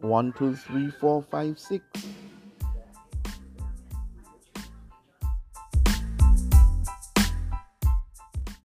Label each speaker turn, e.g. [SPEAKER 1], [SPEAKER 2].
[SPEAKER 1] 1, 2, 3, 4, 5, 6.